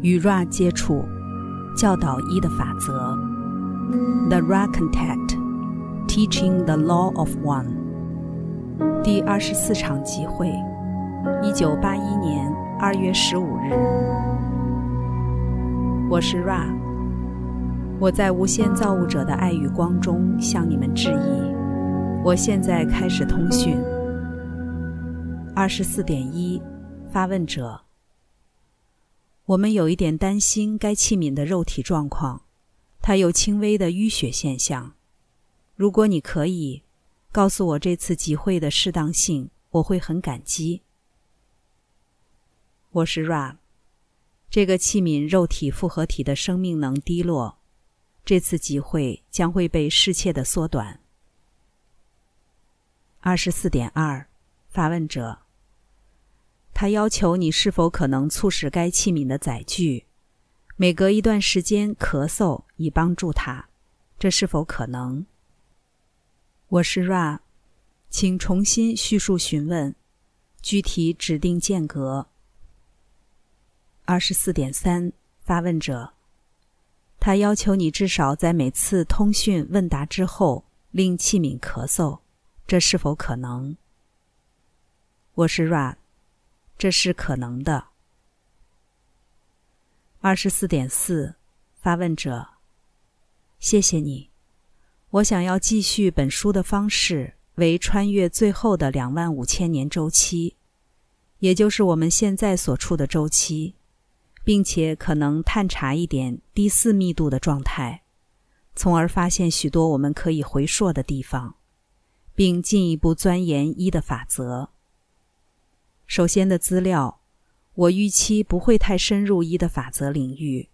与 Ra 接触，教导一的法则。The Ra Contact, Teaching the Law of One。第二十四场集会，一九八一年二月十五日。我是 Ra，我在无限造物者的爱与光中向你们致意。我现在开始通讯。二十四点一，发问者。我们有一点担心该器皿的肉体状况，它有轻微的淤血现象。如果你可以告诉我这次集会的适当性，我会很感激。我是 Ra，这个器皿肉体复合体的生命能低落，这次集会将会被适切的缩短。二十四点二，发问者。他要求你是否可能促使该器皿的载具每隔一段时间咳嗽，以帮助他。这是否可能？我是 Ra，请重新叙述询问，具体指定间隔。二十四点三，发问者。他要求你至少在每次通讯问答之后令器皿咳嗽，这是否可能？我是 Ra。这是可能的。二十四点四，发问者，谢谢你。我想要继续本书的方式为穿越最后的两万五千年周期，也就是我们现在所处的周期，并且可能探查一点第四密度的状态，从而发现许多我们可以回溯的地方，并进一步钻研一的法则。首先的资料，我预期不会太深入一的法则领域。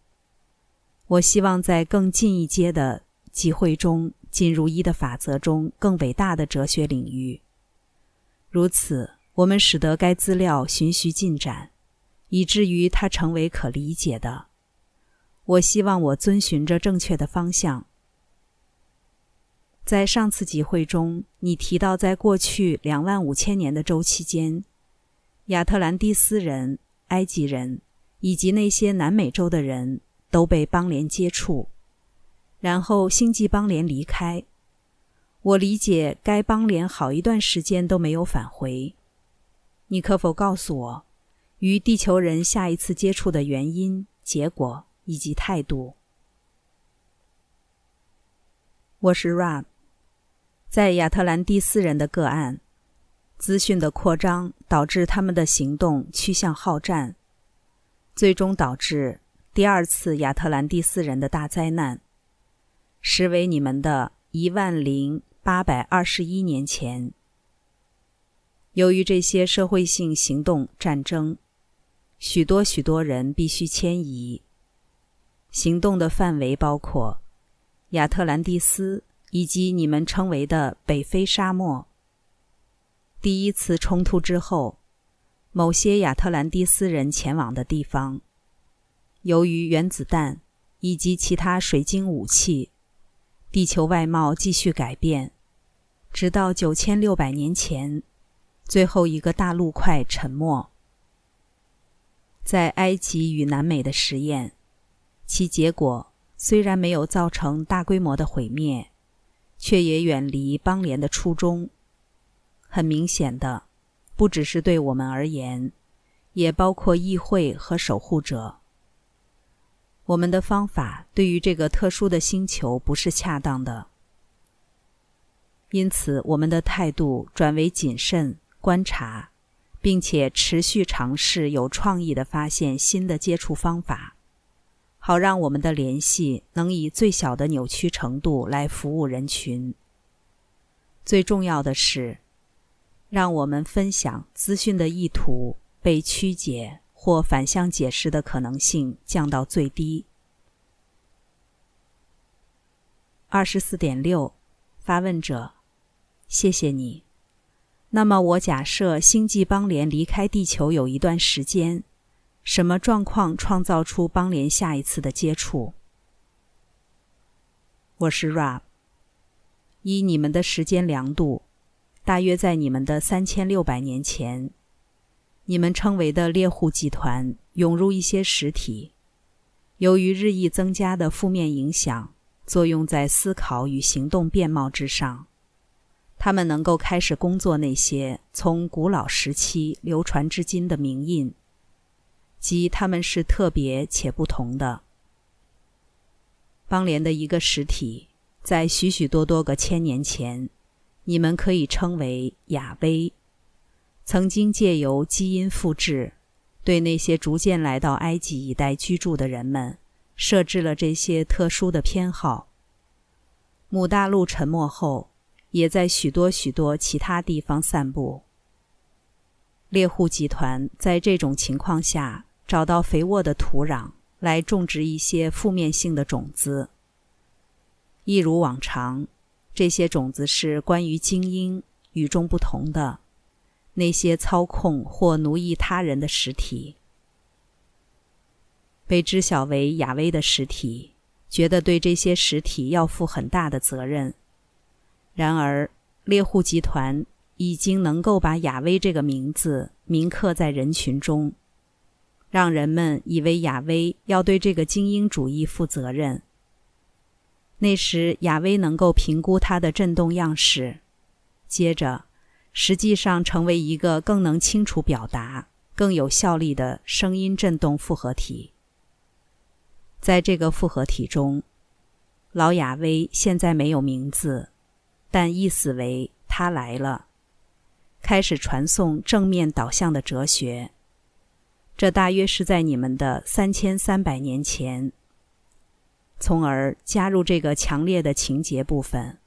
我希望在更近一阶的集会中进入一的法则中更伟大的哲学领域。如此，我们使得该资料循序进展，以至于它成为可理解的。我希望我遵循着正确的方向。在上次集会中，你提到在过去两万五千年的周期间。亚特兰蒂斯人、埃及人以及那些南美洲的人都被邦联接触，然后星际邦联离开。我理解该邦联好一段时间都没有返回。你可否告诉我，与地球人下一次接触的原因、结果以及态度？我是 Rab，在亚特兰蒂斯人的个案。资讯的扩张导致他们的行动趋向好战，最终导致第二次亚特兰蒂斯人的大灾难，实为你们的一万零八百二十一年前。由于这些社会性行动战争，许多许多人必须迁移。行动的范围包括亚特兰蒂斯以及你们称为的北非沙漠。第一次冲突之后，某些亚特兰蒂斯人前往的地方，由于原子弹以及其他水晶武器，地球外貌继续改变，直到九千六百年前，最后一个大陆块沉没。在埃及与南美的实验，其结果虽然没有造成大规模的毁灭，却也远离邦联的初衷。很明显的，不只是对我们而言，也包括议会和守护者。我们的方法对于这个特殊的星球不是恰当的，因此我们的态度转为谨慎观察，并且持续尝试有创意的发现新的接触方法，好让我们的联系能以最小的扭曲程度来服务人群。最重要的是。让我们分享资讯的意图被曲解或反向解释的可能性降到最低。二十四点六，发问者，谢谢你。那么我假设星际邦联离开地球有一段时间，什么状况创造出邦联下一次的接触？我是 Rab，以你们的时间量度。大约在你们的三千六百年前，你们称为的猎户集团涌入一些实体，由于日益增加的负面影响，作用在思考与行动面貌之上。他们能够开始工作那些从古老时期流传至今的名印，即他们是特别且不同的。邦联的一个实体，在许许多多个千年前，你们可以称为亚威，曾经借由基因复制，对那些逐渐来到埃及一带居住的人们，设置了这些特殊的偏好。母大陆沉没后。也在许多许多其他地方散布。猎户集团在这种情况下找到肥沃的土壤来种植一些负面性的种子。一如往常，这些种子是关于精英与众不同的那些操控或奴役他人的实体。被知晓为亚威的实体，觉得对这些实体要负很大的责任。然而，猎户集团已经能够把亚威这个名字铭刻在人群中，让人们以为亚威要对这个精英主义负责任。那时，亚威能够评估它的振动样式，接着，实际上成为一个更能清楚表达、更有效力的声音振动复合体。在这个复合体中，老亚威现在没有名字。但意思为他来了，开始传送正面导向的哲学。这大约是在你们的三千三百年前，从而加入这个强烈的情节部分，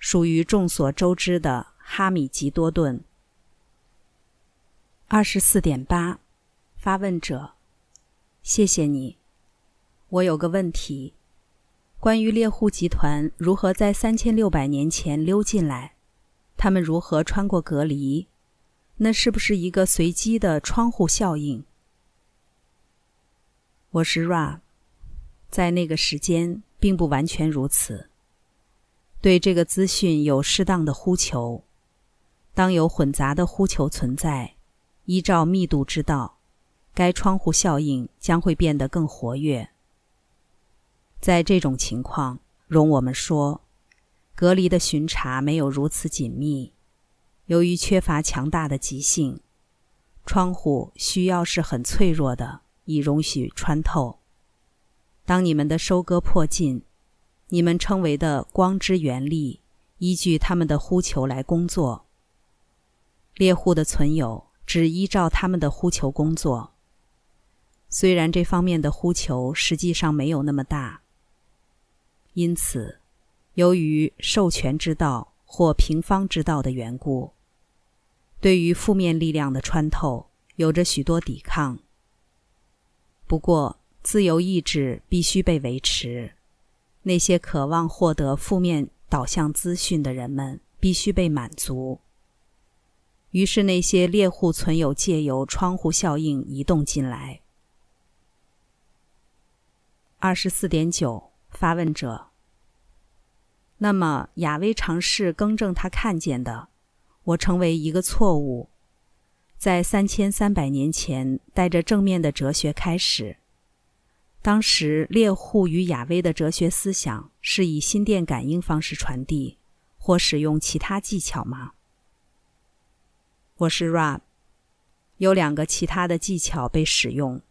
属于众所周知的哈米吉多顿。二十四点八，发问者，谢谢你。我有个问题。关于猎户集团如何在三千六百年前溜进来，他们如何穿过隔离？那是不是一个随机的窗户效应？我是 Ra，在那个时间并不完全如此。对这个资讯有适当的呼求，当有混杂的呼求存在，依照密度之道，该窗户效应将会变得更活跃。在这种情况，容我们说，隔离的巡查没有如此紧密。由于缺乏强大的极性，窗户需要是很脆弱的，以容许穿透。当你们的收割迫近，你们称为的光之原力依据他们的呼求来工作。猎户的存有只依照他们的呼求工作，虽然这方面的呼求实际上没有那么大。因此，由于授权之道或平方之道的缘故，对于负面力量的穿透有着许多抵抗。不过，自由意志必须被维持，那些渴望获得负面导向资讯的人们必须被满足。于是，那些猎户存有借由窗户效应移动进来。二十四点九。发问者。那么，亚威尝试更正他看见的，我成为一个错误。在三千三百年前，带着正面的哲学开始。当时，猎户与亚威的哲学思想是以心电感应方式传递，或使用其他技巧吗？我是 Rab。有两个其他的技巧被使用，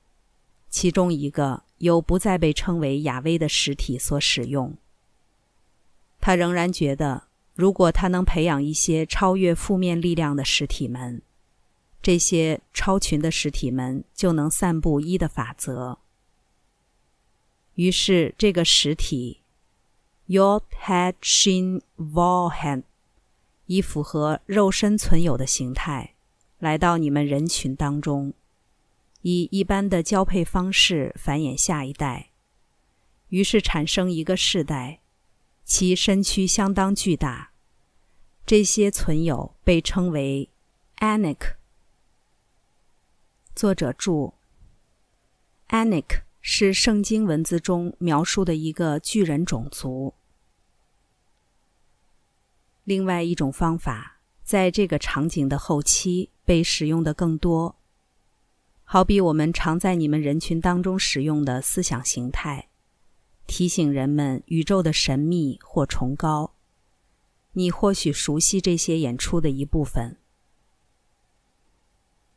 其中一个。由不再被称为亚威的实体所使用。他仍然觉得，如果他能培养一些超越负面力量的实体们，这些超群的实体们就能散布一的法则。于是，这个实体，your Had Shin v a l h a n 以符合肉身存有的形态来到你们人群当中。以一般的交配方式繁衍下一代，于是产生一个世代，其身躯相当巨大。这些存有被称为 Anik。作者注：Anik 是圣经文字中描述的一个巨人种族。另外一种方法，在这个场景的后期被使用的更多。好比我们常在你们人群当中使用的思想形态，提醒人们宇宙的神秘或崇高。你或许熟悉这些演出的一部分。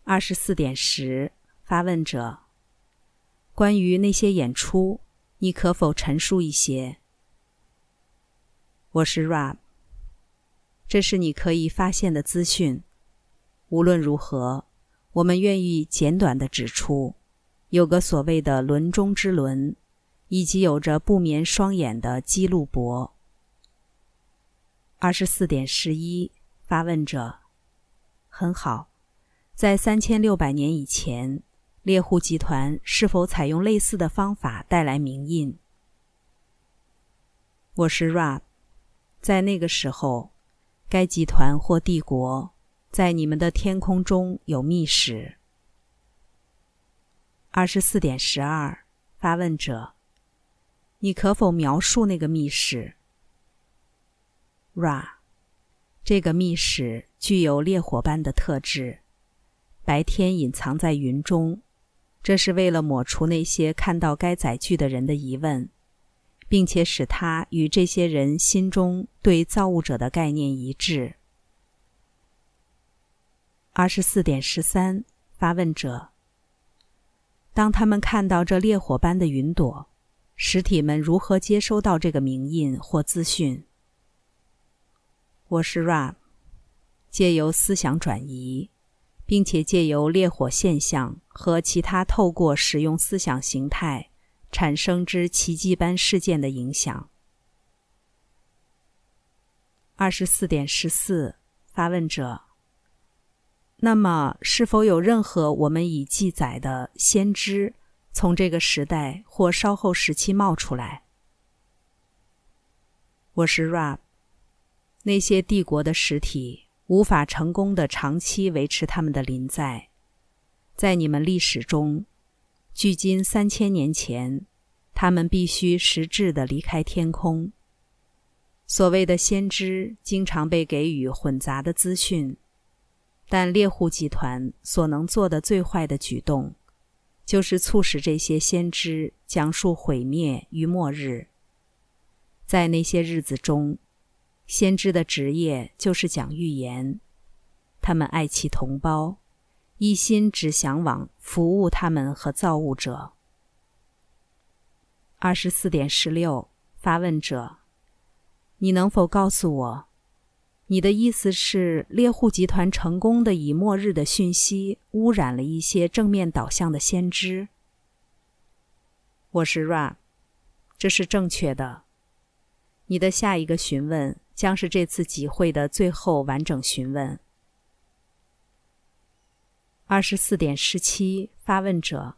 二十四点十，发问者：关于那些演出，你可否陈述一些？我是 Rab，这是你可以发现的资讯。无论如何。我们愿意简短的指出，有个所谓的轮中之轮，以及有着不眠双眼的基路伯。二十四点十一，发问者，很好，在三千六百年以前，猎户集团是否采用类似的方法带来名印？我是 Rab，在那个时候，该集团或帝国。在你们的天空中有密室。二十四点十二，发问者，你可否描述那个密室？Ra，这个密室具有烈火般的特质，白天隐藏在云中，这是为了抹除那些看到该载具的人的疑问，并且使他与这些人心中对造物者的概念一致。二十四点十三，发问者。当他们看到这烈火般的云朵，实体们如何接收到这个名印或资讯？我是 Rab，借由思想转移，并且借由烈火现象和其他透过使用思想形态产生之奇迹般事件的影响。二十四点十四，发问者。那么，是否有任何我们已记载的先知从这个时代或稍后时期冒出来？我是 Rab。那些帝国的实体无法成功的长期维持他们的临在，在你们历史中，距今三千年前，他们必须实质的离开天空。所谓的先知经常被给予混杂的资讯。但猎户集团所能做的最坏的举动，就是促使这些先知讲述毁灭与末日。在那些日子中，先知的职业就是讲预言。他们爱其同胞，一心只想往服务他们和造物者。二十四点十六，发问者，你能否告诉我？你的意思是，猎户集团成功的以末日的讯息污染了一些正面导向的先知？我是 Ra，这是正确的。你的下一个询问将是这次集会的最后完整询问。二十四点十七，发问者，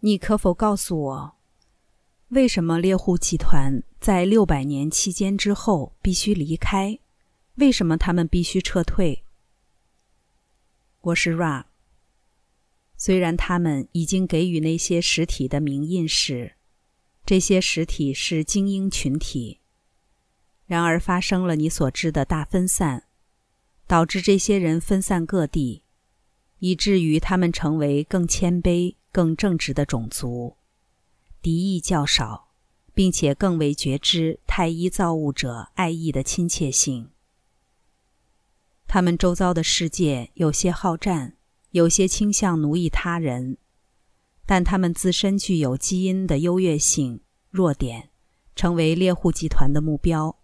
你可否告诉我？为什么猎户集团在六百年期间之后必须离开？为什么他们必须撤退？我是 Ra。虽然他们已经给予那些实体的名印时，这些实体是精英群体，然而发生了你所知的大分散，导致这些人分散各地，以至于他们成为更谦卑、更正直的种族。敌意较少，并且更为觉知太一造物者爱意的亲切性。他们周遭的世界有些好战，有些倾向奴役他人，但他们自身具有基因的优越性、弱点，成为猎户集团的目标，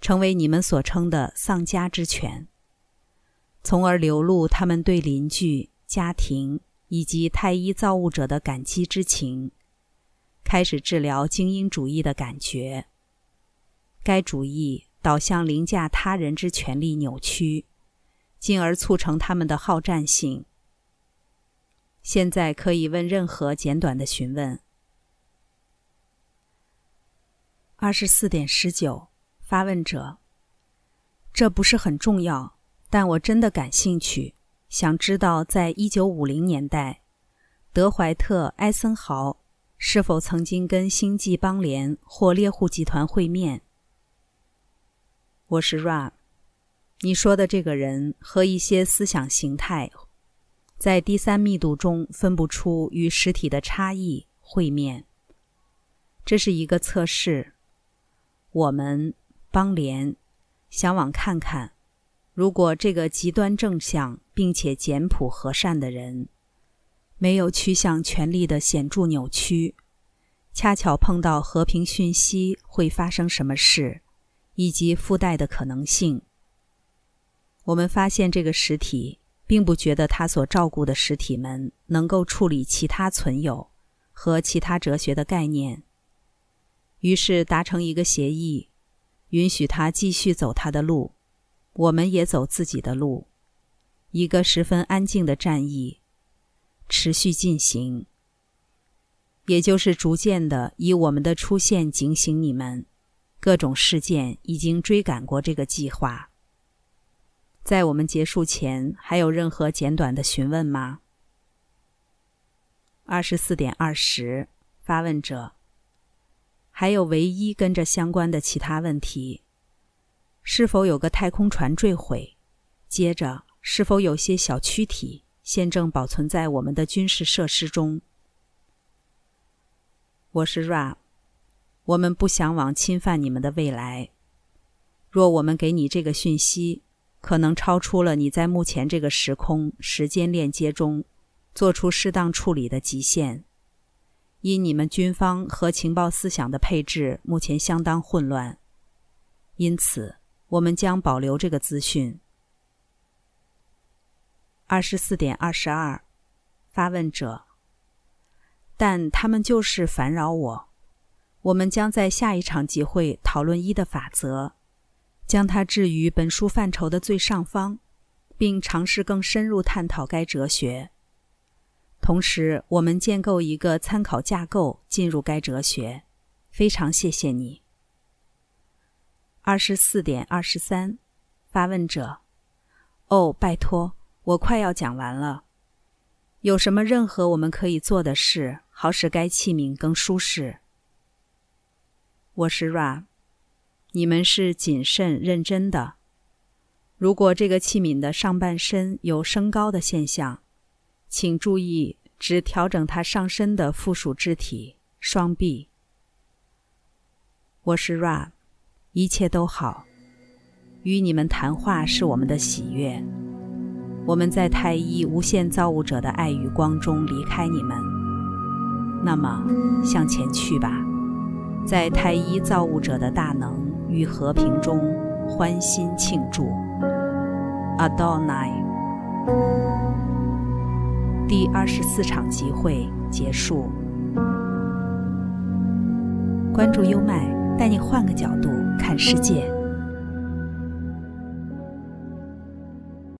成为你们所称的丧家之犬，从而流露他们对邻居、家庭以及太一造物者的感激之情。开始治疗精英主义的感觉。该主义导向凌驾他人之权利扭曲，进而促成他们的好战性。现在可以问任何简短的询问。二十四点十九，发问者。这不是很重要，但我真的感兴趣，想知道在一九五零年代，德怀特·艾森豪。是否曾经跟星际邦联或猎户集团会面？我是 Ra。你说的这个人和一些思想形态，在第三密度中分不出与实体的差异会面。这是一个测试。我们邦联想往看看，如果这个极端正向并且简朴和善的人，没有趋向权力的显著扭曲，恰巧碰到和平讯息会发生什么事，以及附带的可能性。我们发现这个实体并不觉得他所照顾的实体们能够处理其他存有和其他哲学的概念，于是达成一个协议，允许他继续走他的路，我们也走自己的路，一个十分安静的战役持续进行，也就是逐渐的以我们的出现警醒你们，各种事件已经追赶过这个计划。在我们结束前，还有任何简短的询问吗？二十四点二十，发问者。还有唯一跟着相关的其他问题：是否有个太空船坠毁？接着，是否有些小躯体现正保存在我们的军事设施中？我是 Ra，我们不想往侵犯你们的未来。若我们给你这个讯息。可能超出了你在目前这个时空时间链接中做出适当处理的极限。因你们军方和情报思想的配置目前相当混乱，因此我们将保留这个资讯。二十四点二十二，发问者。但他们就是烦扰我。我们将在下一场集会讨论一的法则。将它置于本书范畴的最上方，并尝试更深入探讨该哲学。同时，我们建构一个参考架构进入该哲学。非常谢谢你。二十四点二十三，发问者：哦，拜托，我快要讲完了。有什么任何我们可以做的事，好使该器皿更舒适？我是 Ra。你们是谨慎认真的。如果这个器皿的上半身有升高的现象，请注意只调整它上身的附属肢体——双臂。我是 Ra，一切都好。与你们谈话是我们的喜悦。我们在太一无限造物者的爱与光中离开你们。那么，向前去吧，在太一造物者的大能。与和平中欢欣庆祝，Adonai。第二十四场集会结束。关注优麦，带你换个角度看世界。